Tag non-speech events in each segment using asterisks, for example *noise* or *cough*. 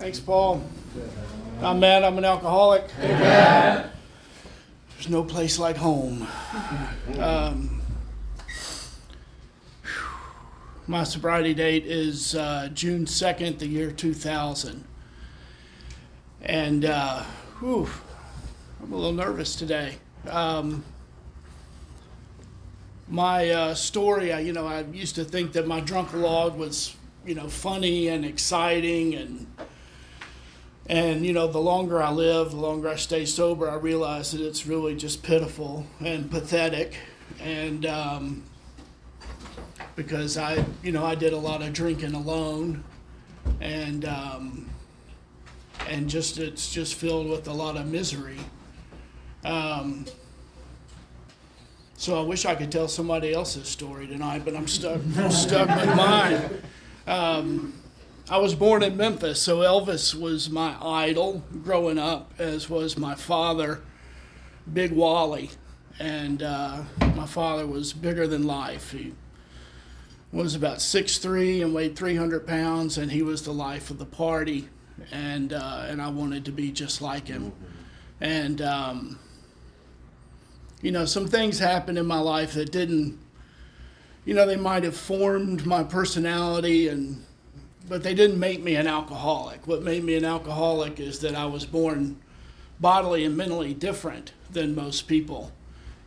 Thanks, Paul. I'm Matt I'm an alcoholic. There's no place like home. Um, my sobriety date is uh, June 2nd, the year 2000. And, uh, whew, I'm a little nervous today. Um, my uh, story, I, you know, I used to think that my drunk log was, you know, funny and exciting, and and you know, the longer I live, the longer I stay sober, I realize that it's really just pitiful and pathetic, and um, because I, you know, I did a lot of drinking alone, and um, and just it's just filled with a lot of misery. Um, so I wish I could tell somebody else's story tonight, but I'm stuck I'm stuck with mine. Um, I was born in Memphis, so Elvis was my idol growing up, as was my father, Big Wally, and uh, my father was bigger than life. He was about 6'3 and weighed 300 pounds, and he was the life of the party, and uh, and I wanted to be just like him, and. Um, you know, some things happened in my life that didn't, you know, they might have formed my personality and, but they didn't make me an alcoholic. What made me an alcoholic is that I was born bodily and mentally different than most people.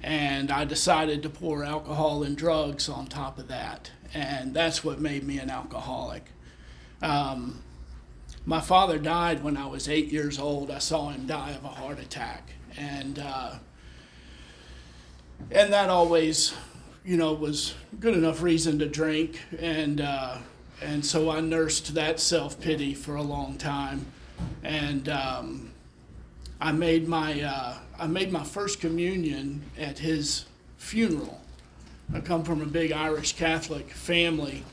And I decided to pour alcohol and drugs on top of that. And that's what made me an alcoholic. Um, my father died when I was eight years old. I saw him die of a heart attack. And, uh, and that always, you know, was good enough reason to drink, and uh, and so I nursed that self pity for a long time, and um, I made my uh, I made my first communion at his funeral. I come from a big Irish Catholic family,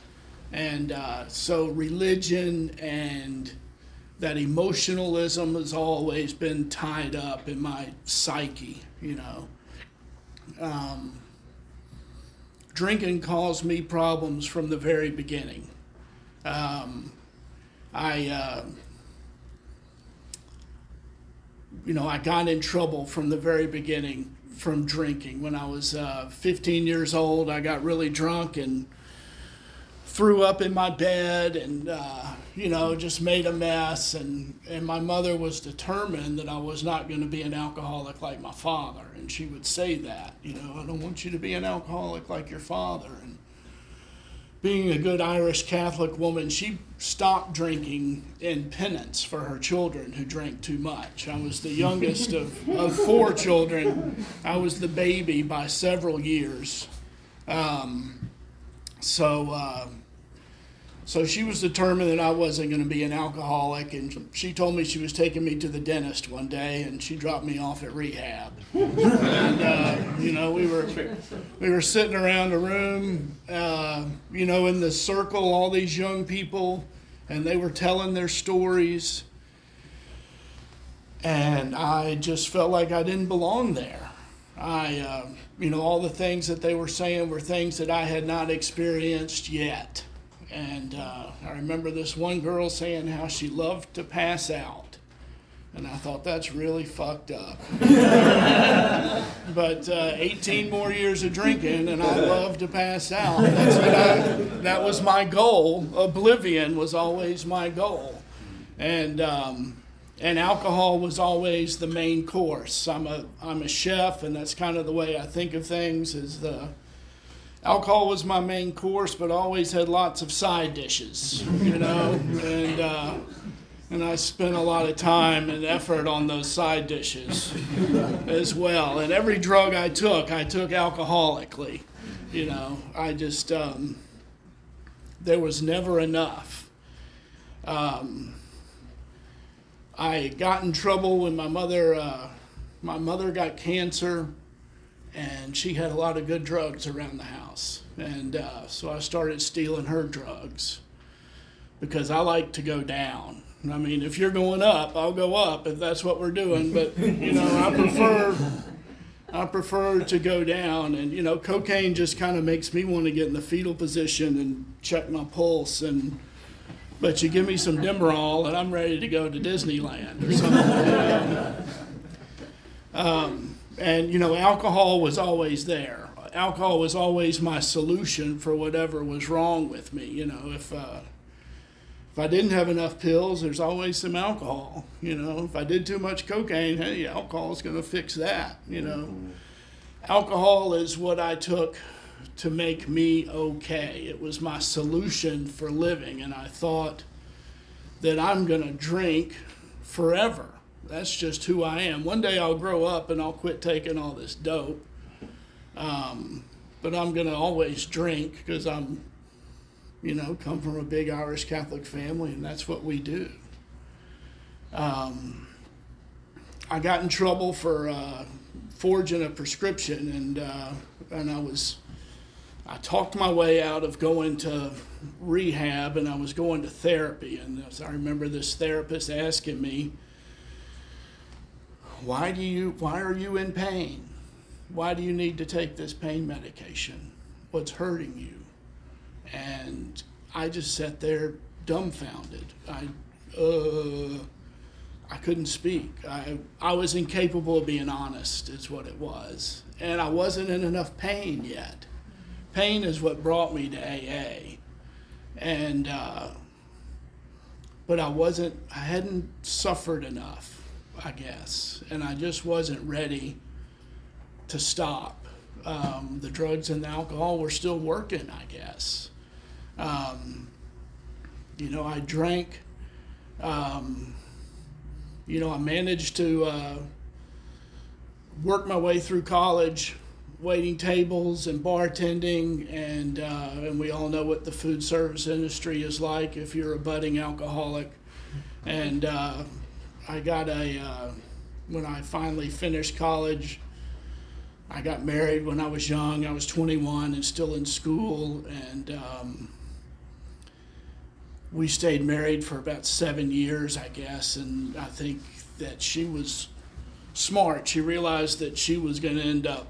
and uh, so religion and that emotionalism has always been tied up in my psyche, you know. Um, drinking caused me problems from the very beginning. Um, I, uh, you know, I got in trouble from the very beginning from drinking. When I was uh, 15 years old, I got really drunk and threw up in my bed and uh, you know just made a mess. And and my mother was determined that I was not going to be an alcoholic like my father. And she would say that you know I don't want you to be an alcoholic like your father. And being a good Irish Catholic woman she stopped drinking in penance for her children who drank too much. I was the youngest of, of four children. I was the baby by several years. Um, so uh, so she was determined that I wasn't going to be an alcoholic, and she told me she was taking me to the dentist one day, and she dropped me off at rehab. *laughs* and uh, you know, we were we were sitting around a room, uh, you know, in the circle, all these young people, and they were telling their stories, and I just felt like I didn't belong there. I, uh, you know, all the things that they were saying were things that I had not experienced yet. And uh, I remember this one girl saying how she loved to pass out. And I thought that's really fucked up. but uh, 18 more years of drinking, and I love to pass out. I, that was my goal. Oblivion was always my goal. And, um, and alcohol was always the main course. I'm a, I'm a chef, and that's kind of the way I think of things is the, alcohol was my main course, but always had lots of side dishes, you know, and uh, and I spent a lot of time and effort on those side dishes as well. And every drug I took, I took alcoholically, you know. I just um, there was never enough. Um, I got in trouble when my mother uh, my mother got cancer and she had a lot of good drugs around the house. And uh, so I started stealing her drugs because I like to go down. I mean, if you're going up, I'll go up if that's what we're doing. But you know, I prefer I prefer to go down. And you know, cocaine just kind of makes me want to get in the fetal position and check my pulse and But you give me some Demerol, and I'm ready to go to Disneyland or something. um, and you know, alcohol was always there. Alcohol was always my solution for whatever was wrong with me. You know, if uh, if I didn't have enough pills, there's always some alcohol. You know, if I did too much cocaine, hey, alcohol is going to fix that. You know, mm-hmm. alcohol is what I took to make me okay. It was my solution for living, and I thought that I'm going to drink forever. That's just who I am. One day I'll grow up and I'll quit taking all this dope. Um, but I'm going to always drink because I'm, you know, come from a big Irish Catholic family, and that's what we do. Um, I got in trouble for uh, forging a prescription, and uh, and I was I talked my way out of going to rehab and I was going to therapy. And I remember this therapist asking me, why do you why are you in pain? Why do you need to take this pain medication? What's hurting you? And I just sat there dumbfounded. I uh I couldn't speak. I I was incapable of being honest is what it was. And I wasn't in enough pain yet pain is what brought me to AA. And, uh, but I wasn't, I hadn't suffered enough, I guess. And I just wasn't ready to stop. Um, the drugs and the alcohol were still working, I guess. Um, you know, I drank, um, you know, I managed to uh, work my way through college waiting tables and bartending, and uh, and we all know what the food service industry is like if you're a budding alcoholic. And uh, I got a uh, when I finally finished college. I got married when I was young. I was 21 and still in school, and um, we stayed married for about seven years, I guess. And I think that she was smart. She realized that she was going to end up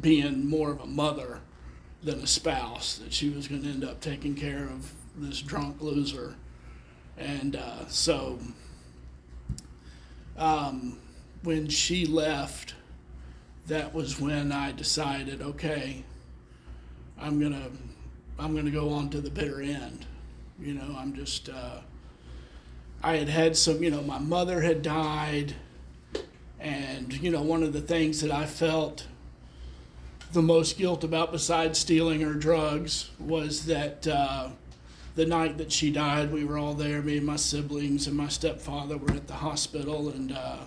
being more of a mother than a spouse, that she was going to end up taking care of this drunk loser. And uh, so um, when she left, that was when I decided, okay, I'm gonna I'm gonna go on to the bitter end. You know, I'm just uh, I had had some. You know, my mother had died, and you know, one of the things that I felt the most guilt about besides stealing her drugs was that uh, the night that she died, we were all there. Me and my siblings and my stepfather were at the hospital, and uh,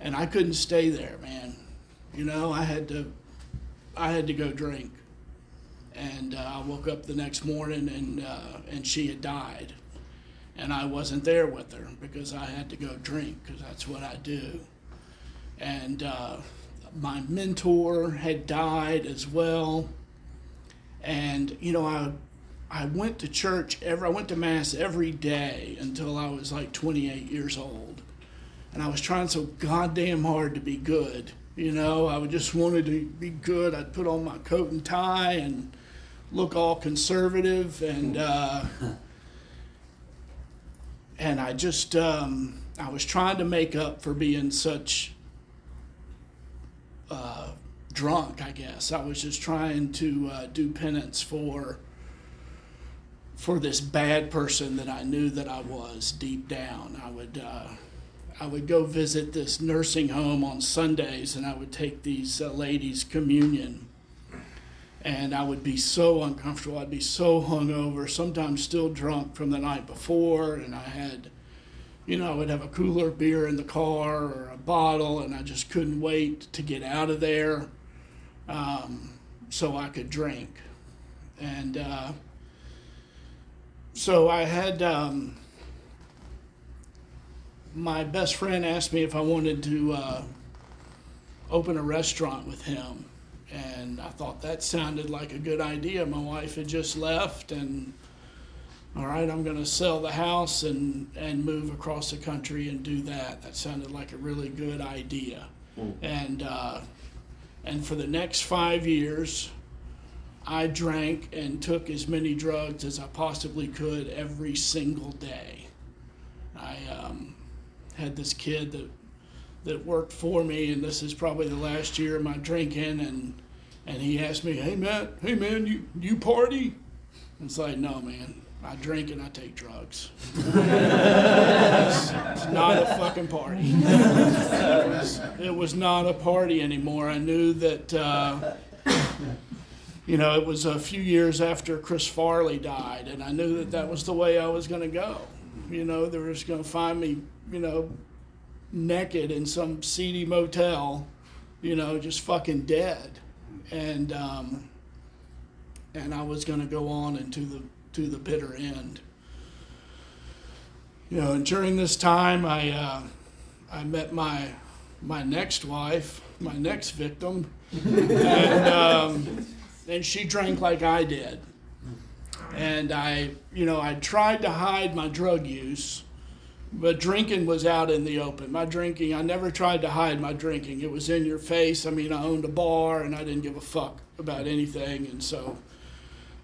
and I couldn't stay there, man. You know, I had to, I had to go drink, and uh, I woke up the next morning and uh, and she had died, and I wasn't there with her because I had to go drink because that's what I do, and uh, my mentor had died as well. And, you know, I, I went to church every, I went to mass every day until I was like 28 years old. And I was trying so goddamn hard to be good. You know, I just wanted to be good. I'd put on my coat and tie and look all conservative and, uh, *laughs* and I just, um, I was trying to make up for being such uh, drunk, I guess. I was just trying to uh, do penance for for this bad person that I knew that I was deep down. I would uh, I would go visit this nursing home on Sundays, and I would take these uh, ladies communion. And I would be so uncomfortable. I'd be so hungover, sometimes still drunk from the night before, and I had you know, I would have a cooler beer in the car or a bottle, and I just couldn't wait to get out of there um, so I could drink. And uh, so I had um, my best friend asked me if I wanted to uh, open a restaurant with him. And I thought that sounded like a good idea. My wife had just left, and all right, I'm going to sell the house and, and move across the country and do that. That sounded like a really good idea. Mm. And, uh, and for the next five years, I drank and took as many drugs as I possibly could every single day. I um, had this kid that that worked for me, and this is probably the last year of my drinking, and and he asked me, "Hey Matt, hey man, you you party?" And It's like, no man, I drink and I take drugs. it's, it's not a fucking party. It was, it was not a party anymore. I knew that. Uh, you know, it was a few years after Chris Farley died, and I knew that that was the way I was going to go. You know, they were just going to find me, you know, naked in some seedy motel, you know, just fucking dead, and um, and I was going to go on into the to the bitter end. You know, and during this time, I uh, I met my my next wife, my next victim, *laughs* and um, and she drank like I did, and I you know I tried to hide my drug use but drinking was out in the open. My drinking, I never tried to hide my drinking. It was in your face. I mean, I owned a bar and I didn't give a fuck about anything. And so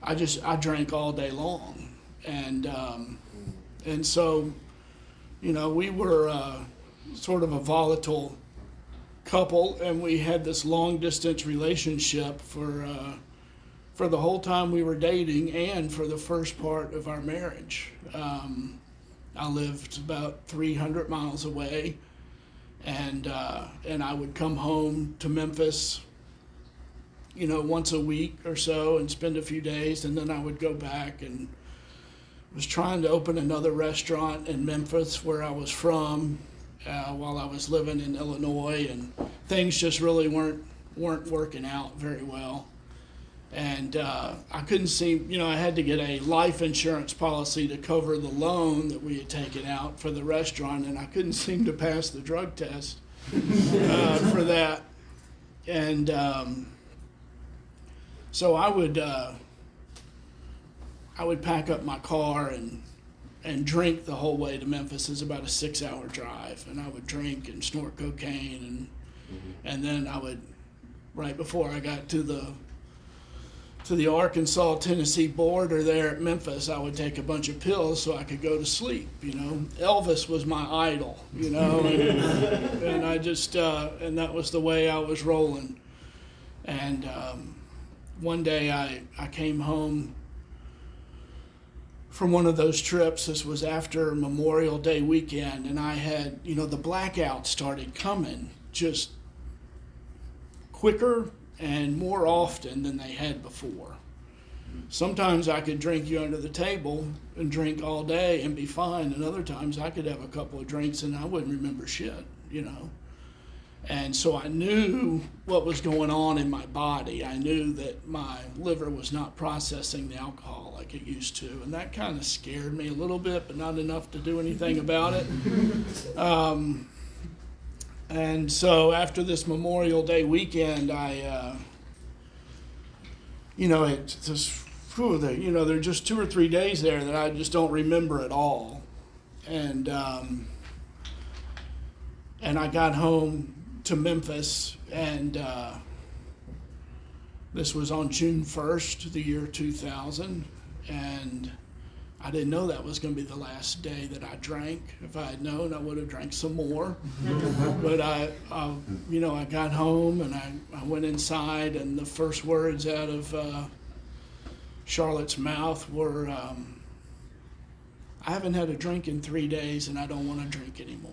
I just, I drank all day long. And, um, and so, you know, we were uh, sort of a volatile couple and we had this long distance relationship for, uh, for the whole time we were dating and for the first part of our marriage. Um, I lived about 300 miles away, and uh, and I would come home to Memphis, you know, once a week or so, and spend a few days, and then I would go back and was trying to open another restaurant in Memphis where I was from, uh, while I was living in Illinois, and things just really weren't weren't working out very well and uh, I couldn't seem, you know, I had to get a life insurance policy to cover the loan that we had taken out for the restaurant, and I couldn't *laughs* seem to pass the drug test uh, for that. And um, so I would, uh, I would pack up my car and and drink the whole way to Memphis. It's about a six-hour drive, and I would drink and snort cocaine, and mm-hmm. and then I would, right before I got to the to the Arkansas Tennessee border there at Memphis, I would take a bunch of pills so I could go to sleep. You know, Elvis was my idol. You know, and, *laughs* and I just uh, and that was the way I was rolling. And um, one day I I came home from one of those trips. This was after Memorial Day weekend, and I had you know the blackout started coming just quicker and more often than they had before. Sometimes I could drink you under the table and drink all day and be fine, and other times I could have a couple of drinks and I wouldn't remember shit, you know. And so I knew what was going on in my body. I knew that my liver was not processing the alcohol like it used to. And that kind of scared me a little bit, but not enough to do anything about it. Um, and so after this Memorial Day weekend, I, uh, you know, it just, whew, the, you know, there are just two or three days there that I just don't remember at all. And, um, and I got home to Memphis, and uh, this was on June 1st, the year 2000. And I didn't know that was going to be the last day that I drank. If I had known, I would have drank some more. *laughs* but I, I, you know, I got home and I, I went inside, and the first words out of uh, Charlotte's mouth were, um, "I haven't had a drink in three days, and I don't want to drink anymore."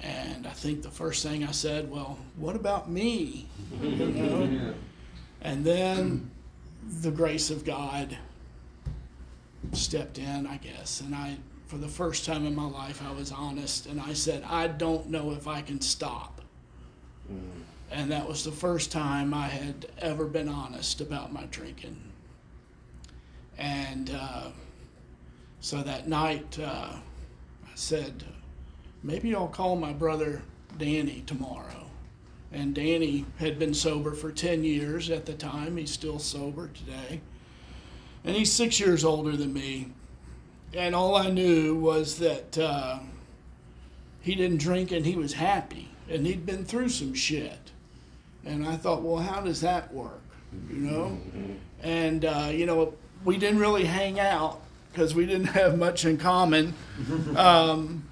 And I think the first thing I said, "Well, what about me?" you know? *laughs* And then the grace of God stepped in, I guess, and I, for the first time in my life, I was honest, and I said, I don't know if I can stop. Mm. And that was the first time I had ever been honest about my drinking. And uh, so that night, uh, I said, maybe I'll call my brother Danny tomorrow. And Danny had been sober for 10 years at the time. He's still sober today and he's six years older than me. And all I knew was that uh, he didn't drink and he was happy, and he'd been through some shit. And I thought, well, how does that work? you know? And, uh, you know, we didn't really hang out because we didn't *laughs* have much in common. Um,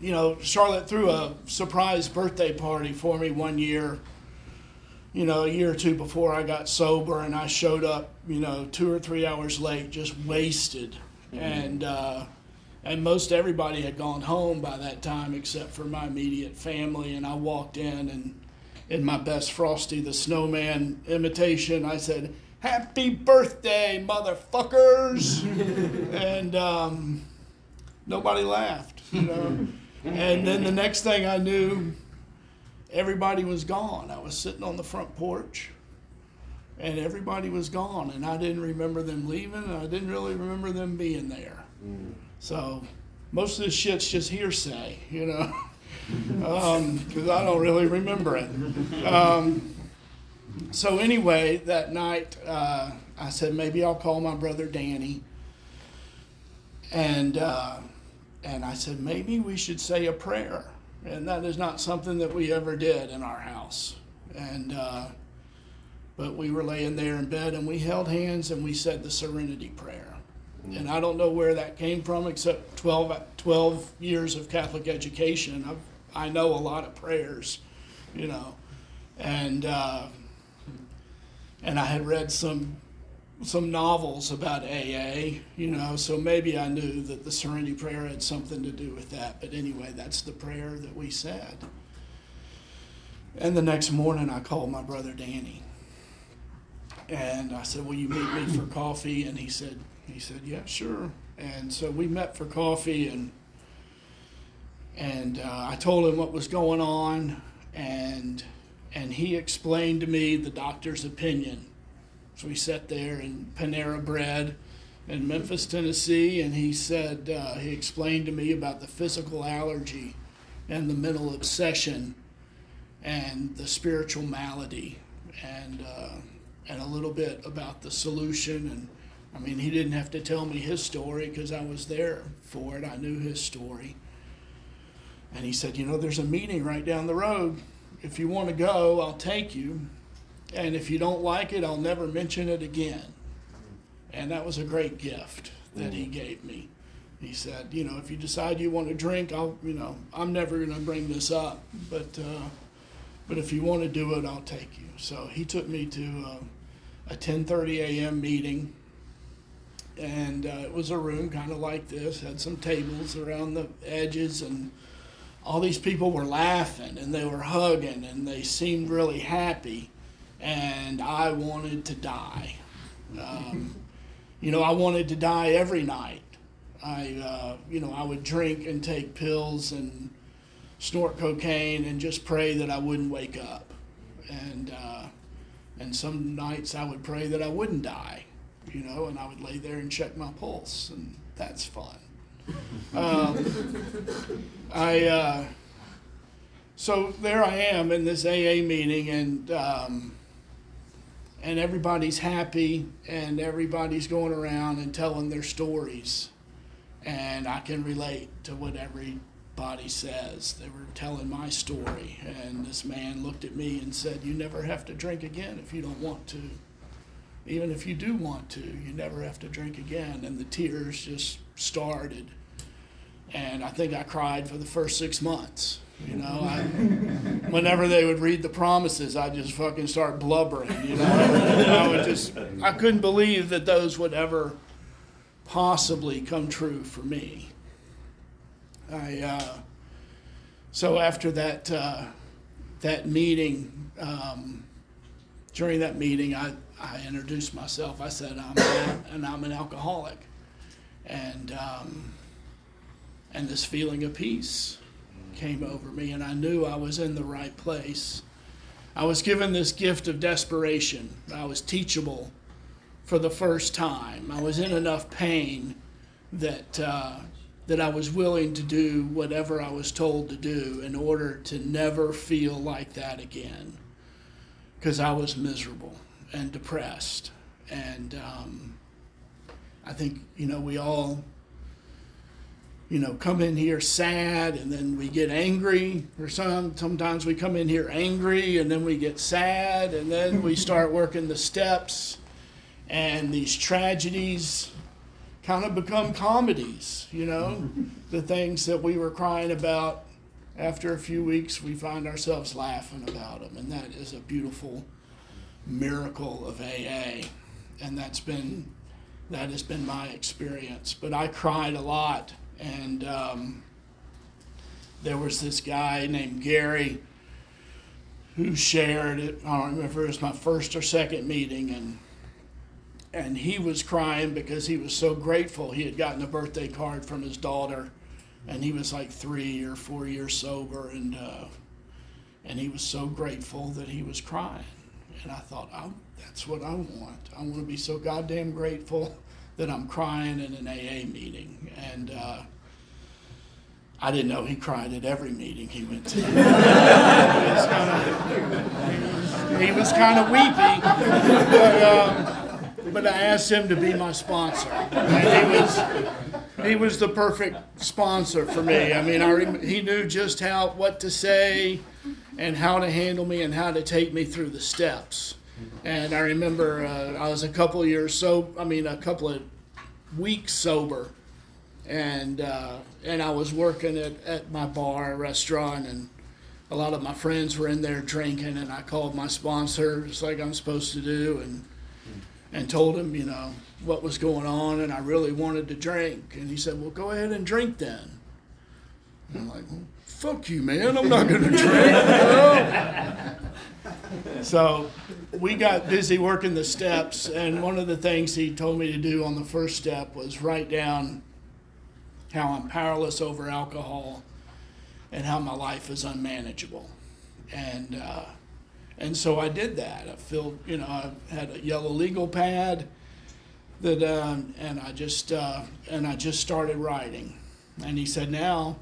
you know, Charlotte threw a surprise birthday party for me one year, you know, a year or two before I got sober, and I showed up, you know, two or three hours late, just wasted. And, uh, and most everybody had gone home by that time except for my immediate family. And I walked in, and in my best Frosty the Snowman imitation, I said, Happy birthday, motherfuckers! *laughs* and um, nobody laughed, you know. *laughs* And then the next thing I knew, everybody was gone. I was sitting on the front porch, and everybody was gone, and I didn't remember them leaving, and I didn't really remember them being there. Mm. So most of this shit's just hearsay, you know, because *laughs* um, I don't really remember it. Um, so anyway, that night uh, I said maybe I'll call my brother Danny, and uh, and I said maybe we should say a prayer, and that is not something that we ever did in our house, and. Uh, but we were laying there in bed and we held hands and we said the serenity prayer and I don't know where that came from, except 12, 12 years of Catholic education. I've, I know a lot of prayers, you know, and uh, and I had read some some novels about AA, you know, so maybe I knew that the Serenity Prayer had something to do with that. But anyway, that's the prayer that we said. And the next morning, I called my brother Danny, and I said, "Will you meet me for coffee?" And he said, he said, "Yeah, sure." And so we met for coffee, and and uh, I told him what was going on, and and he explained to me the doctor's opinion. So we sat there in Panera Bread in Memphis, Tennessee, and he said uh, he explained to me about the physical allergy and the mental obsession and the spiritual malady and uh, and a little bit about the solution and I mean, he didn't have to tell me his story because I was there for it. I knew his story. And he said, You know, there's a meeting right down the road. If you want to go, I'll take you. And if you don't like it, I'll never mention it again. And that was a great gift that he gave me. He said, You know, if you decide you want to drink, I'll, you know, I'm never going to bring this up. But, uh, but if you want to do it, I'll take you. So he took me to uh, a 10:30 a.m. meeting and uh, it was a room kind of like this, had some tables around the edges, and all these people were laughing and they were hugging and they seemed really happy, and I wanted to die. Um, *laughs* you know, I wanted to die every night. I, uh, you know, I would drink and take pills and snort cocaine and just pray that I wouldn't wake up. And uh, and some nights I would pray that I wouldn't die you know, and I would lay there and check my pulse, and that's fun. Um, *laughs* I uh, so there I am in this AA meeting, and um, and everybody's happy, and everybody's going around and telling their stories, and I can relate to what everybody says. They were telling my story, and this man looked at me and said, "You never have to drink again if you don't want to." even if you do want to, you never have to drink again. And the tears just started. And I think I cried for the first six months. You know, I, whenever they would read the promises, I just fucking start blubbering. You know, I would just, I couldn't believe that those would ever possibly come true for me. I, uh, so after that, uh, that meeting, um, during that meeting, I, I introduced myself. I said, I'm an, and I'm an alcoholic. And, um, and this feeling of peace came over me, and I knew I was in the right place. I was given this gift of desperation. I was teachable for the first time. I was in enough pain that, uh, that I was willing to do whatever I was told to do in order to never feel like that again because I was miserable and depressed. And um, I think, you know, we all you know, come in here sad and then we get angry, or some sometimes we come in here angry and then we get sad and then we *laughs* start working the steps, and these tragedies kind of become comedies. You know, *laughs* the things that we were crying about. After a few weeks, we find ourselves laughing about them, and that is a beautiful miracle of AA, and that's been that has been my experience. But I cried a lot and um, there was this guy named Gary who shared it. I don't remember it was my first or second meeting, and and he was crying because he was so grateful he had gotten a birthday card from his daughter, and he was like three or four years sober, and uh, and he was so grateful that he was crying, and I thought, oh, that's what I want. I want to be so goddamn grateful that I'm crying in an AA meeting. And uh, I didn't know he cried at every meeting he went to. *laughs* he was kind of he was weepy, but, um, but I asked him to be my sponsor. And he was he was the perfect sponsor for me. I mean, I rem- he knew just how what to say and how to handle me and how to take me through the steps. And I remember uh, I was a couple years so I mean a couple of weeks sober, and uh, and I was working at, at my bar restaurant, and a lot of my friends were in there drinking, and I called my sponsor just like I'm supposed to do, and and told him you know what was going on, and I really wanted to drink, and he said, well, go ahead and drink then. And I'm like, well, fuck you, man, I'm not gonna *laughs* drink. So we got busy working the steps, and one of the things he told me to do on the first step was write down how I'm powerless over alcohol and how my life is unmanageable. And uh, and so I did that. I filled, you know, I had a yellow legal pad that, um, and I just uh, and I just started writing. And he said, now,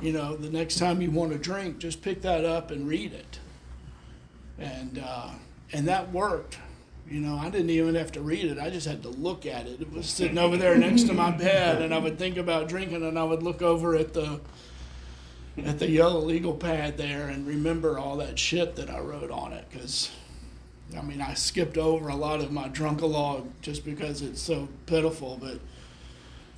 you know, the next time you want to drink, just pick that up and read it and uh, and that worked. You know, I didn't even have to read it. I just had to look at it. It was sitting over there next to my bed, and I would think about drinking, and I would look over at the at the yellow legal pad there and remember all that shit that I wrote on it. Because, I mean, I skipped over a lot of my drunkalog just because it's so pitiful. But,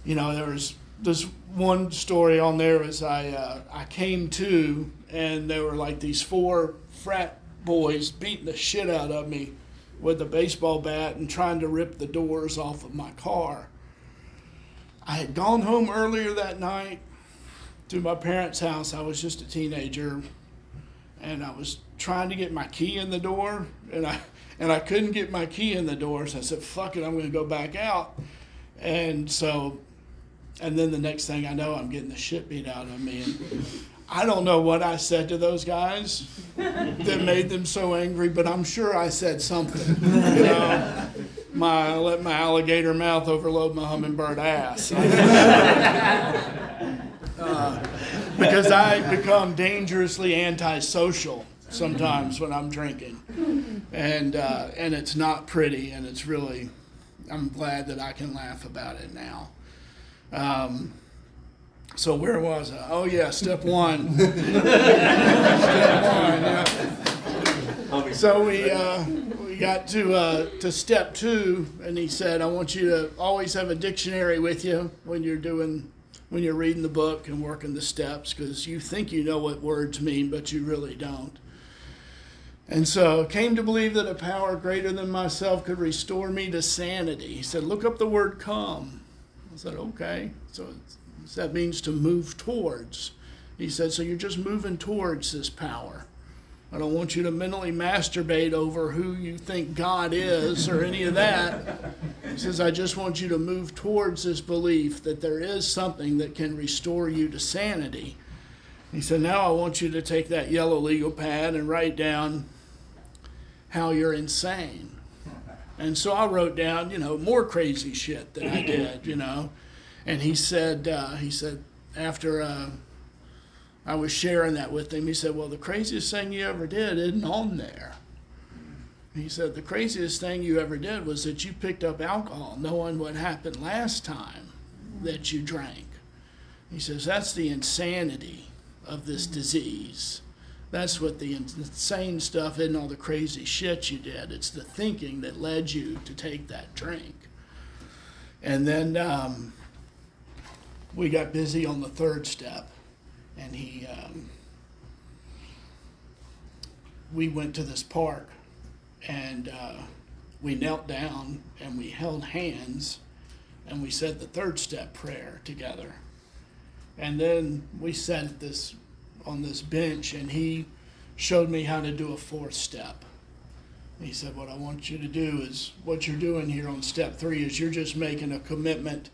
you know, there was this one story on there was I uh, I came to, and there were like these four frat boys beating the shit out of me with a baseball bat and trying to rip the doors off of my car. I had gone home earlier that night to my parents' house. I was just a teenager and I was trying to get my key in the door and I and I couldn't get my key in the door, so I said, fuck it, I'm gonna go back out. And so and then the next thing I know I'm getting the shit beat out of me and I don't know what I said to those guys that made them so angry, but I'm sure I said something. You know, my I let my alligator mouth overload my hummingbird ass. uh, because I become dangerously antisocial sometimes when I'm drinking, and uh, and it's not pretty, and it's really. I'm glad that I can laugh about it now. Um, so where was I? Oh yeah, step one. *laughs* step one. Yeah. So we uh, we got to uh, to step two, and he said, "I want you to always have a dictionary with you when you're doing." When you're reading the book and working the steps, because you think you know what words mean, but you really don't. And so came to believe that a power greater than myself could restore me to sanity. He said, Look up the word come. I said, Okay. So that means to move towards. He said, so you're just moving towards this power. I don't want you to mentally masturbate over who you think God is or any of that. He says, I just want you to move towards this belief that there is something that can restore you to sanity. He said, Now I want you to take that yellow legal pad and write down how you're insane. And so I wrote down, you know, more crazy shit that I did, you know. And he said, uh, he said, after uh, I was sharing that with him, he said, well, the craziest thing you ever did isn't on there. He said, the craziest thing you ever did was that you picked up alcohol knowing what happened last time that you drank. He says, That's the insanity of this disease. That's what the insane stuff isn't all the crazy shit you did. It's the thinking that led you to take that drink. And then um, we got busy on the third step, and he, um, we went to this park, and uh, we knelt down and we held hands, and we said the third step prayer together. And then we sat this on this bench, and he showed me how to do a fourth step. He said, What I want you to do is what you're doing here on step three is you're just making a commitment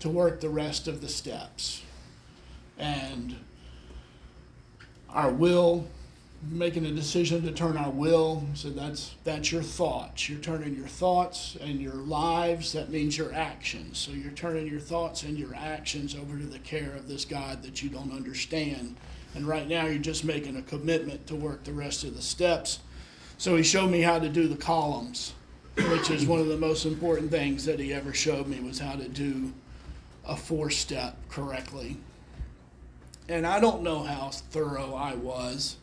to work the rest of the steps. And our will, making a decision to turn our will, so that's that's your thoughts. You're turning your thoughts and your lives, that means your actions. So you're turning your thoughts and your actions over to the care of this God that you don't understand and right now, you're just making a commitment to work the rest of the steps. So he showed me how to do the columns, which is one of the most important things that he ever showed me was how to do a four step correctly. And I don't know how thorough I was,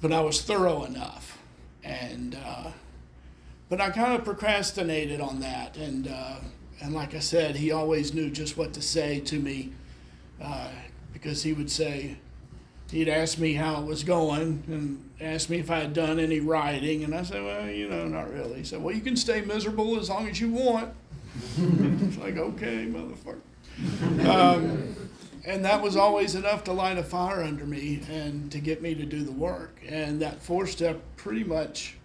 but I was thorough enough. And, uh, but I kind of procrastinated on that. And, uh, and like I said, he always knew just what to say to me uh, because he would say, he'd ask me how it was going and asked me if I had done any writing. And I said, well, you know, not really. He said, well, you can stay miserable as long as you want. It's like, okay, motherfucker. Um, and that was always enough to light a fire under me and to get me to do the work. And that four step pretty much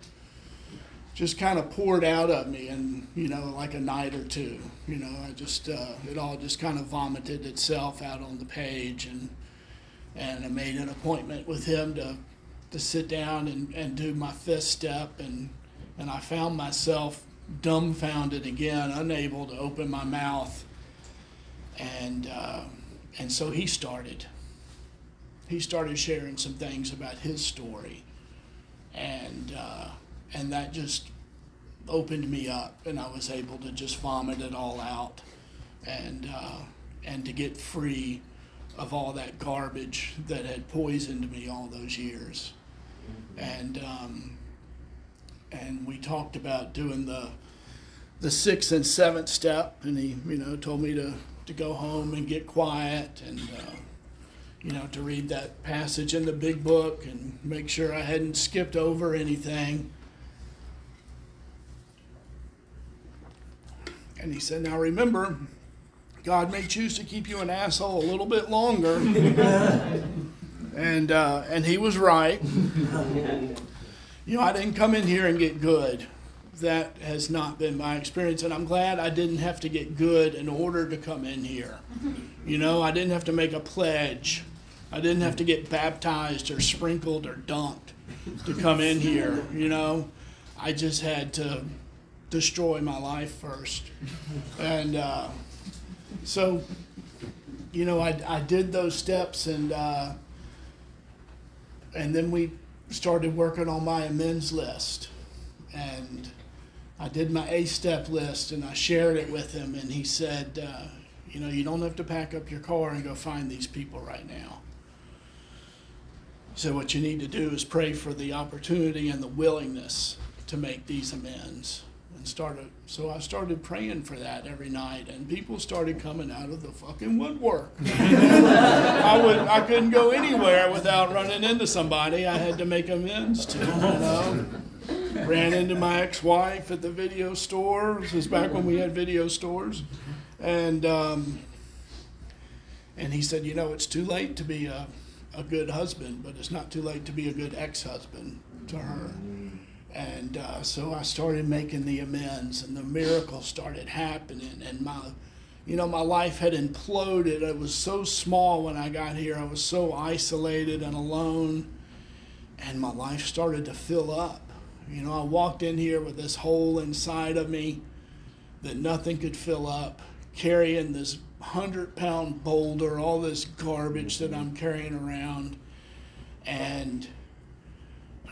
just kind of poured out of me in, you know, like a night or two. You know, I just, uh, it all just kind of vomited itself out on the page. And, and I made an appointment with him to to sit down and, and do my fifth step and and I found myself dumbfounded again, unable to open my mouth. And uh, and so he started. He started sharing some things about his story, and uh, and that just opened me up, and I was able to just vomit it all out, and uh, and to get free of all that garbage that had poisoned me all those years. And um, and we talked about doing the the sixth and seventh step, and he you know told me to to go home and get quiet and. Uh, you know, to read that passage in the big book and make sure I hadn't skipped over anything. And he said, Now remember, God may choose to keep you an asshole a little bit longer. *laughs* and uh, and he was right. You know, I didn't come in here and get good. That has not been my experience, and I'm glad I didn't have to get good in order to come in here. You know, I didn't have to make a pledge. I didn't have to get baptized or sprinkled or dunked to come in here. You know, I just had to destroy my life first, and. Uh, so, you know, I, I did those steps and uh, and then we started working on my amends list. And I did my A step list and I shared it with him. And he said, uh, you know, you don't have to pack up your car and go find these people right now. So, what you need to do is pray for the opportunity and the willingness to make these amends and started so I started praying for that every night and people started coming out of the fucking woodwork. *laughs* I would I couldn't go anywhere without running into somebody I had to make amends to, you know. Ran into my ex-wife at the video store. This was back when we had video stores. And um, and he said, you know, it's too late to be a, a good husband, but it's not too late to be a good ex-husband to her. And uh, so I started making the amends, and the miracles started happening. And my, you know, my life had imploded. It was so small when I got here. I was so isolated and alone, and my life started to fill up. You know, I walked in here with this hole inside of me that nothing could fill up, carrying this hundred pound boulder, all this garbage that I'm carrying around, and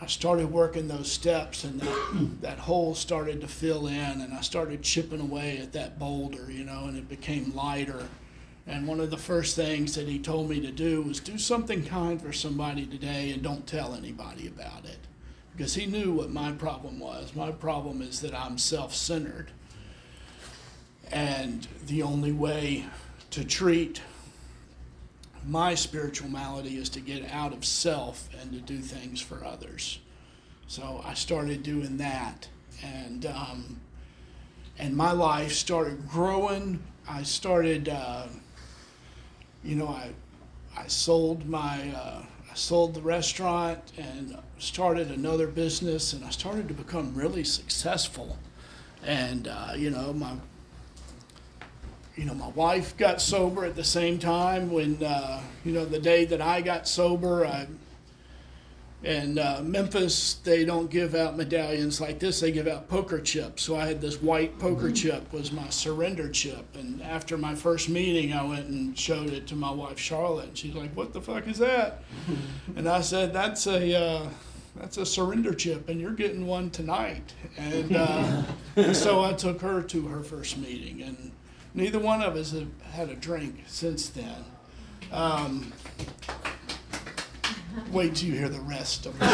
I started working those steps and that, that hole started to fill in and I started chipping away at that boulder, you know, and it became lighter And one of the first things that he told me to do was do something kind for somebody today and don't tell anybody about it. Because he knew what my problem was. My problem is that I'm self centered. And the only way to treat my spiritual malady is to get out of self and to do things for others. So I started doing that. And, um, and my life started growing. I started. Uh, you know, I, I sold my, uh, I sold the restaurant and started another business, and I started to become really successful. And uh, you know, my, you know, my wife got sober at the same time. When uh, you know, the day that I got sober, I in uh, Memphis, they don't give out medallions like this. They give out poker chips. So I had this white poker mm-hmm. chip was my surrender chip. And after my first meeting, I went and showed it to my wife Charlotte. And she's like, "What the fuck is that?" *laughs* and I said, "That's a uh, that's a surrender chip, and you're getting one tonight." And, uh, *laughs* and so I took her to her first meeting, and neither one of us have had a drink since then. Um, Wait till you hear the rest of it.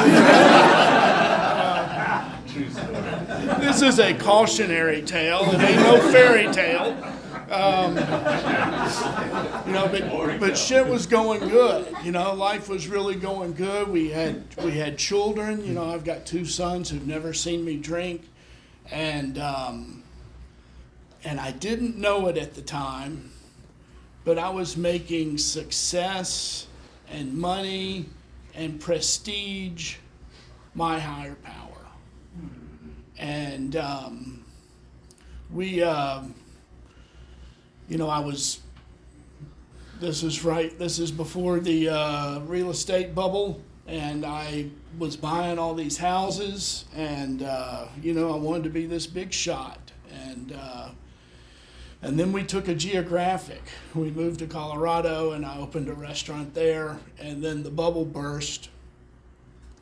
this is a cautionary tale. It ain't no fairy tale. Um, you know, but but shit was going good. You know, life was really going good. We had we had children. You know, I've got two sons who've never seen me drink, and um, and I didn't know it at the time, but I was making success and money and prestige my higher power. And um, we, uh, you know, I was, this is right, this is before the uh, real estate bubble, and I was buying all these houses, and, uh, you know, I wanted to be this big shot. And, uh, and then we took a geographic. We moved to Colorado and I opened a restaurant there. And then the bubble burst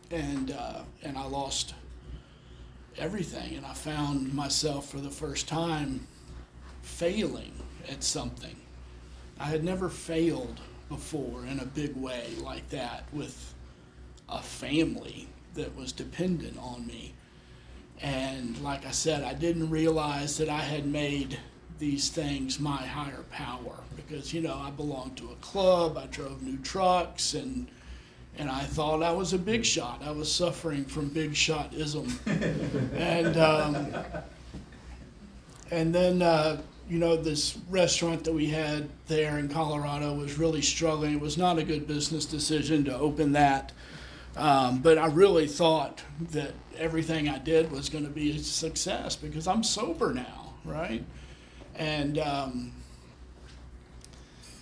and, uh, and I lost everything. And I found myself for the first time failing at something. I had never failed before in a big way like that with a family that was dependent on me. And like I said, I didn't realize that I had made these things my higher power because you know I belonged to a club, I drove new trucks, and and I thought I was a big shot. I was suffering from big shotism, *laughs* and um, and then uh, you know this restaurant that we had there in Colorado was really struggling. It was not a good business decision to open that. Um, but I really thought that everything I did was going to be a success because I'm sober now, right? And um,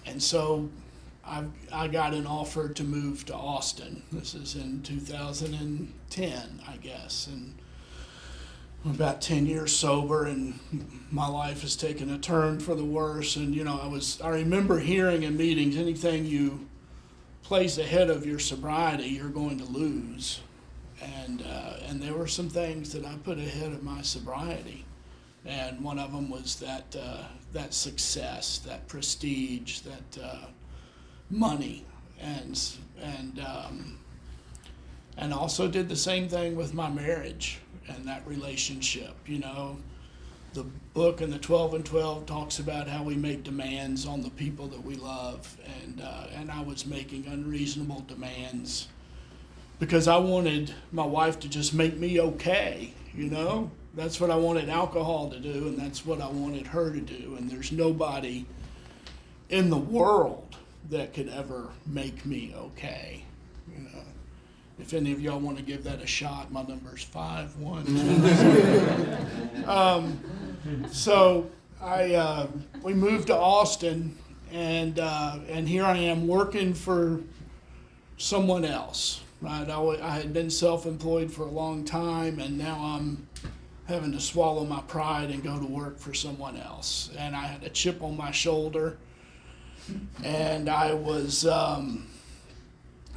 and so I I got an offer to move to Austin. This is in 2010, I guess, and I'm about 10 years sober, and my life has taken a turn for the worse. And you know, I was I remember hearing in meetings, anything you place ahead of your sobriety, you're going to lose. And uh, and there were some things that I put ahead of my sobriety and one of them was that uh, that success, that prestige, that uh, money, and and um, and also did the same thing with my marriage and that relationship. You know, the book in the Twelve and Twelve talks about how we make demands on the people that we love, and uh, and I was making unreasonable demands because I wanted my wife to just make me okay. You know that's what I wanted alcohol to do, and that's what I wanted her to do. And there's nobody in the world that could ever make me okay. You know, if any of y'all want to give that a shot, my number is five one. *laughs* um, so I uh, we moved to Austin, and uh, and here I am working for someone else. Right, I, I had been self-employed for a long time, and now I'm having to swallow my pride and go to work for someone else. And I had a chip on my shoulder. And I was, um,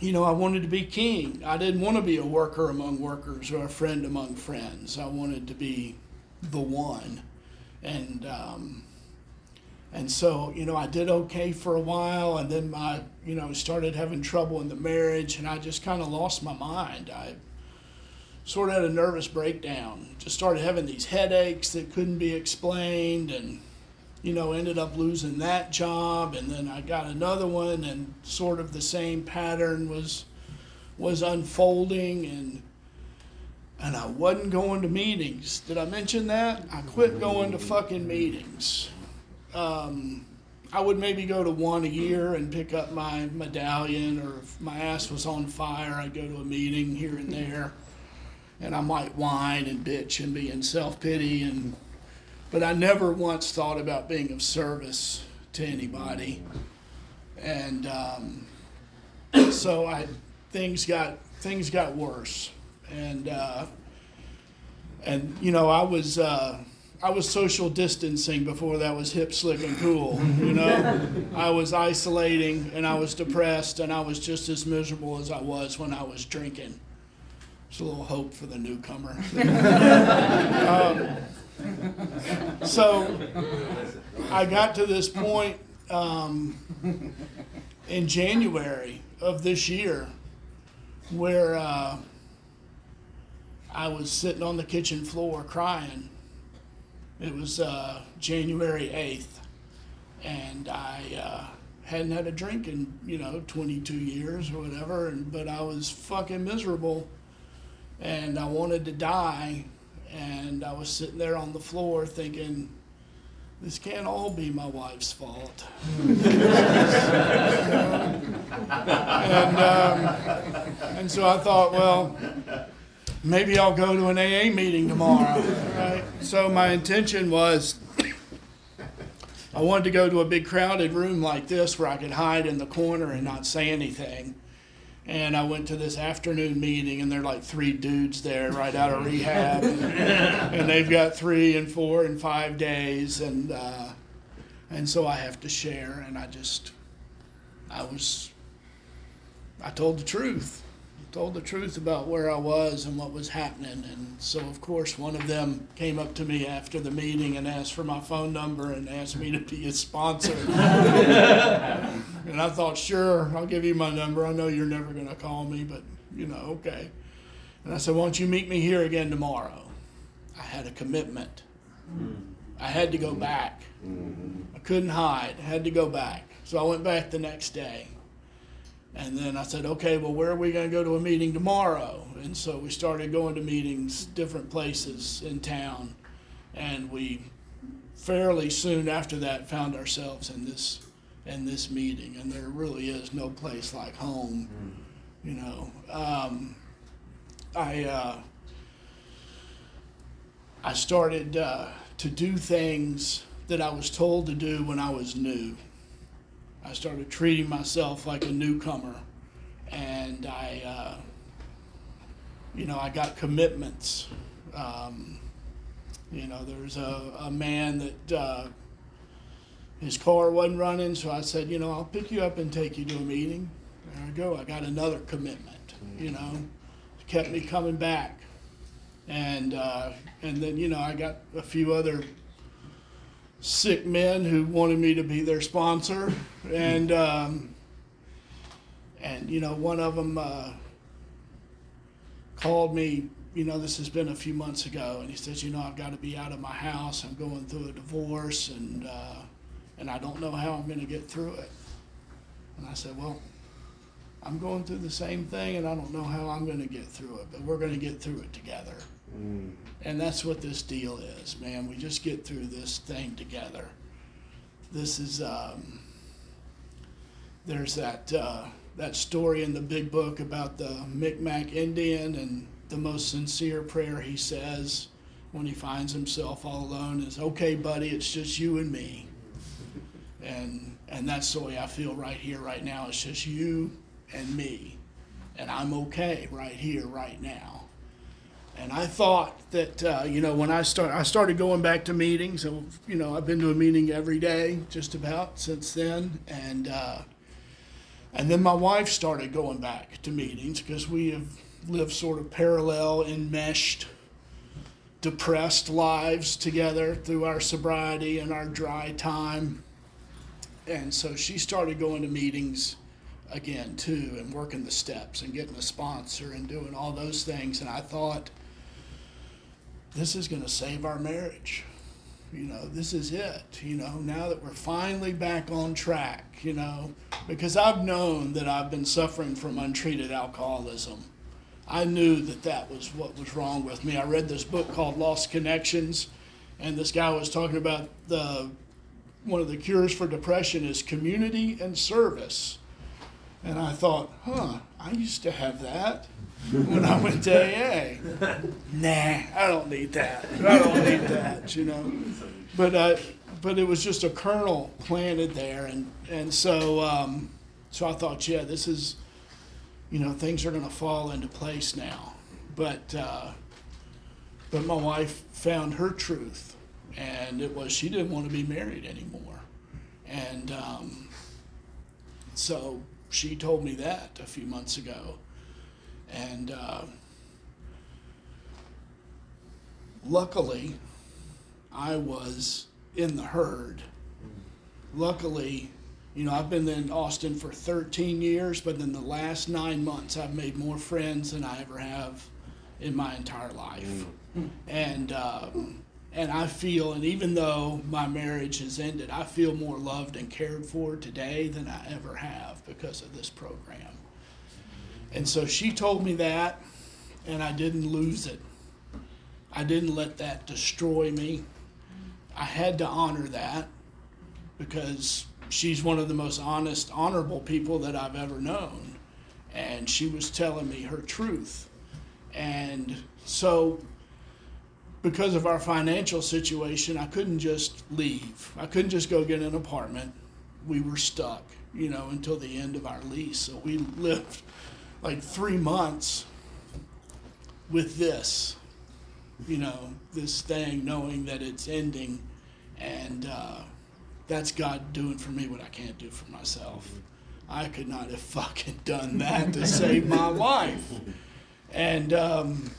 you know, I wanted to be king. I didn't want to be a worker among workers or a friend among friends. I wanted to be the one. And, um, and so you know I did okay for a while, and then my you know started having trouble in the marriage, and I just kind of lost my mind. I sort of had a nervous breakdown. Just started having these headaches that couldn't be explained, and you know ended up losing that job, and then I got another one, and sort of the same pattern was was unfolding, and and I wasn't going to meetings. Did I mention that? I quit going to fucking meetings. Um, I would maybe go to one a year and pick up my medallion, or if my ass was on fire, I'd go to a meeting here and there, and I might whine and bitch and be in self pity, and but I never once thought about being of service to anybody, and um, so I things got things got worse, and uh, and you know I was. Uh, I was social distancing before that was hip, slick, and cool. You know, *laughs* I was isolating and I was depressed and I was just as miserable as I was when I was drinking. It's a little hope for the newcomer. *laughs* um, so I got to this point um, in January of this year where uh, I was sitting on the kitchen floor crying. It was uh, January 8th, and I uh, hadn't had a drink in, you know, 22 years or whatever, and, but I was fucking miserable, and I wanted to die, and I was sitting there on the floor thinking, this can't all be my wife's fault. and, um, and so I thought, well, maybe I'll go to an AA meeting tomorrow. Right? So my intention was I wanted to go to a big crowded room like this where I could hide in the corner and not say anything. And I went to this afternoon meeting, and there are like three dudes there right out of rehab, and, *laughs* and they've got three and four and five days, and uh, and so I have to share. And I just, I was, I told the truth told the truth about where I was and what was happening. And so, of course, one of them came up to me after the meeting and asked for my phone number and asked me to be a sponsor. and I thought, sure, I'll give you my number. I know you're never going to call me, but, you know, okay. And I said, why don't you meet me here again tomorrow? I had a commitment. Hmm. I had to go back. Hmm. I couldn't hide. I had to go back. So I went back the next day. And then I said, okay, well, where are we going to go to a meeting tomorrow? And so we started going to meetings, different places in town. And we fairly soon after that found ourselves in this in this meeting. And there really is no place like home. You know, um, I uh, I started uh, to do things that I was told to do when I was new. I started treating myself like a newcomer, and I, uh, you know, I got commitments. Um, you know, there's a, a man that uh, his car wasn't running, so I said, you know, I'll pick you up and take you to a meeting. There I go. I got another commitment. You know, kept me coming back, and uh, and then you know I got a few other sick men who wanted me to be their sponsor, and um, and you know one of them uh, called me. You know, this has been a few months ago, and he says, you know, I've got to be out of my house. I'm going through a divorce, and uh, and I don't know how I'm going to get through it. And I said, well, I'm going through the same thing, and I don't know how I'm going to get through it, but we're going to get through it together. Mm. And that's what this deal is, man. We just get through this thing together. This is, um, there's that, uh, that story in the big book about the Micmac Indian, and the most sincere prayer he says when he finds himself all alone is, okay, buddy, it's just you and me. *laughs* And, and that's the way I feel right here, right now. It's just you and me. And I'm okay right here, right now. And I thought that uh, you know when I start I started going back to meetings. So, you know I've been to a meeting every day just about since then, and uh, and then my wife started going back to meetings because we have lived sort of parallel, enmeshed, depressed lives together through our sobriety and our dry time. and so she started going to meetings again too, and working the steps and getting a sponsor and doing all those things. And I thought, this is going to save our marriage. You know, this is it. You know, now that we're finally back on track. You know, because I've known that I've been suffering from untreated alcoholism. I knew that that was what was wrong with me. I read this book called Lost Connections, and this guy was talking about the one of the cures for depression is community and service. And I thought, huh, I used to have that when I went to AA. *laughs* nah, I don't need that. I don't need that, you know. But uh, but it was just a kernel planted there, and and so um, so I thought, yeah, this is, you know, things are going to fall into place now. But uh, but my wife found her truth, and it was she didn't want to be married anymore, and um, so she told me that a few months ago, and uh, luckily, I was in the herd. Luckily, you know, I've been in Austin for 13 years, but in the last nine months, I've made more friends than I ever have in my entire life. And um, and I feel, and even though my marriage has ended, I feel more loved and cared for today than I ever have because of this program. And so she told me that, and I didn't lose it. I didn't let that destroy me. I had to honor that because she's one of the most honest, honorable people that I've ever known. And she was telling me her truth. And so because of our financial situation, I couldn't just leave. I couldn't just go get an apartment. We were stuck, you know, until the end of our lease. So we lived like three months with this, you know, this thing, knowing that it's ending. And uh, that's God doing for me what I can't do for myself. I could not have *laughs* fucking done that to *laughs* save my life. And, um,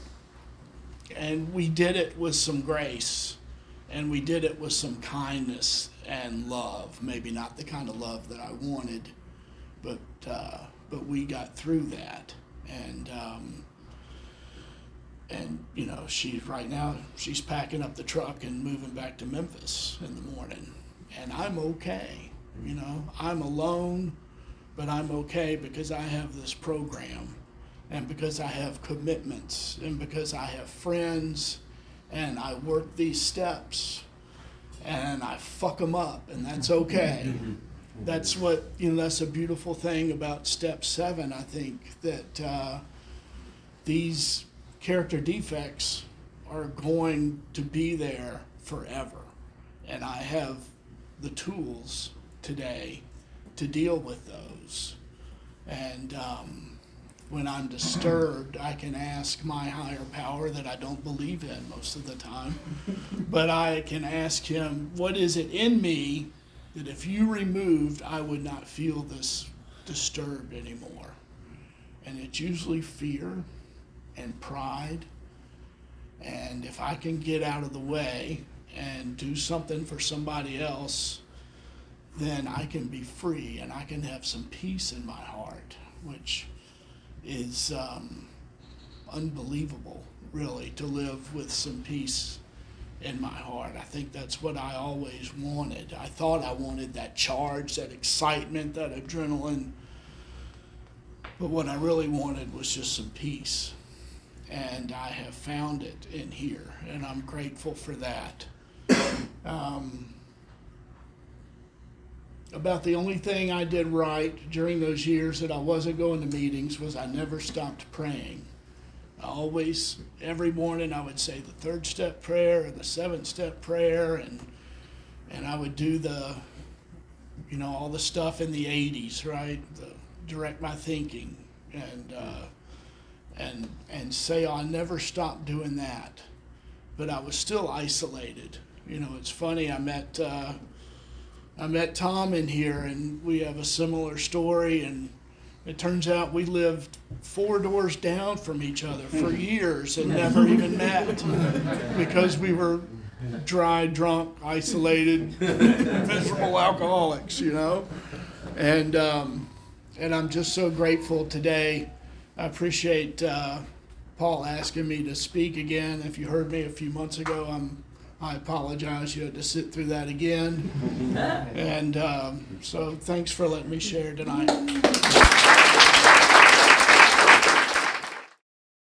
and we did it with some grace and we did it with some kindness and love. Maybe not the kind of love that i wanted but uh, but we got through that. And um, and you know she's right now she's packing up the truck and moving back to memphis in the morning. And i'm okay you know. I'm alone but i'm okay because i have this program and because I have commitments and because I have friends and I work these steps and I fuck them up and that's *laughs* okay. that's what, you know, that's a beautiful thing about step seven, I think, that uh, these character defects are going to be there forever. And I have the tools today to deal with those. And, um, when I'm disturbed, I can ask my higher power that I don't believe in most of the time. *laughs* but I can ask him, what is it in me that if you removed, I would not feel this disturbed anymore? And it's usually fear and pride. And if I can get out of the way and do something for somebody else, then I can be free and I can have some peace in my heart, which is um, unbelievable, really, to live with some peace in my heart. I think that's what I always wanted. I thought I wanted that charge, that excitement, that adrenaline. But what I really wanted was just some peace. And I have found it in here, and I'm grateful for that. Um, about the only thing I did right during those years that I wasn't going to meetings was I never stopped praying. I always, every morning, I would say the third step prayer and the seventh step prayer, and and I would do the, you know, all the stuff in the '80s, right? The, direct my thinking, and uh, and and say I never stopped doing that, but I was still isolated. You know, it's funny. I met. Uh, I met Tom in here, and we have a similar story. And it turns out we lived four doors down from each other for *laughs* years and never even met because we were dry, drunk, isolated, *laughs* miserable alcoholics, you know? And, um, and I'm just so grateful today. I appreciate uh, Paul asking me to speak again. If you heard me a few months ago, I'm, I apologize. You had to sit through that again. *laughs* And um, so thanks for letting me share tonight.